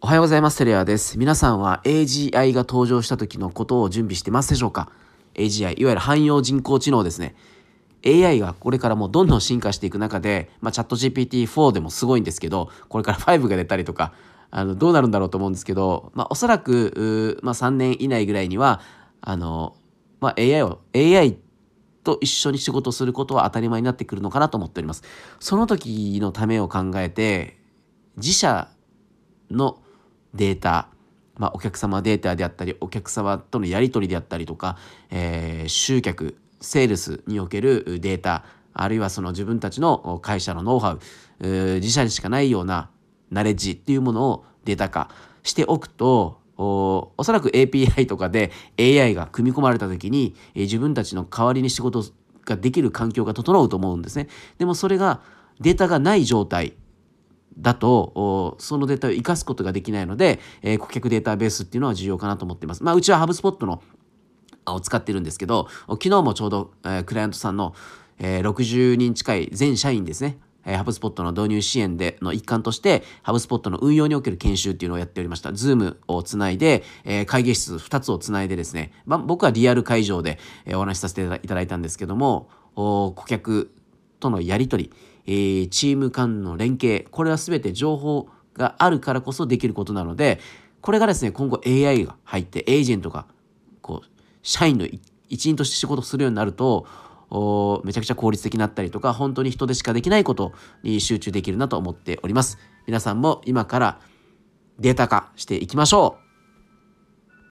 おはようございます。テレアです。皆さんは AGI が登場した時のことを準備してますでしょうか ?AGI、いわゆる汎用人工知能ですね。AI がこれからもどんどん進化していく中で、まあ、チャット GPT-4 でもすごいんですけど、これから5が出たりとか、あの、どうなるんだろうと思うんですけど、まあ、おそらく、まあ、3年以内ぐらいには、あの、まあ、AI を、AI と一緒に仕事することは当たり前になってくるのかなと思っております。その時のためを考えて、自社のデータ、まあ、お客様データであったりお客様とのやり取りであったりとか、えー、集客セールスにおけるデータあるいはその自分たちの会社のノウハウ自社にしかないようなナレッジっていうものをデータ化しておくとおそらく API とかで AI が組み込まれた時に、えー、自分たちの代わりに仕事ができる環境が整うと思うんですね。でもそれがデータがない状態だと、そのデータを生かすことができないので、えー、顧客データベースっていうのは重要かなと思っています。まあ、うちはハブスポットのを使ってるんですけど、昨日もちょうど、えー、クライアントさんの、えー、60人近い全社員ですね、えー、ハブスポットの導入支援での一環として、ハブスポットの運用における研修っていうのをやっておりました。 Zoomをつないで、えー、会議室2つをつないでですね、まあ、僕はリアル会場で、えー、お話しさせていただいたんですけども、顧客とのやり取り、えー、チーム間の連携、これは全て情報があるからこそできることなので、これがですね、今後 AI が入って、エージェントが、こう、社員の一員として仕事するようになると、めちゃくちゃ効率的になったりとか、本当に人でしかできないことに集中できるなと思っております。皆さんも今からデータ化していきましょう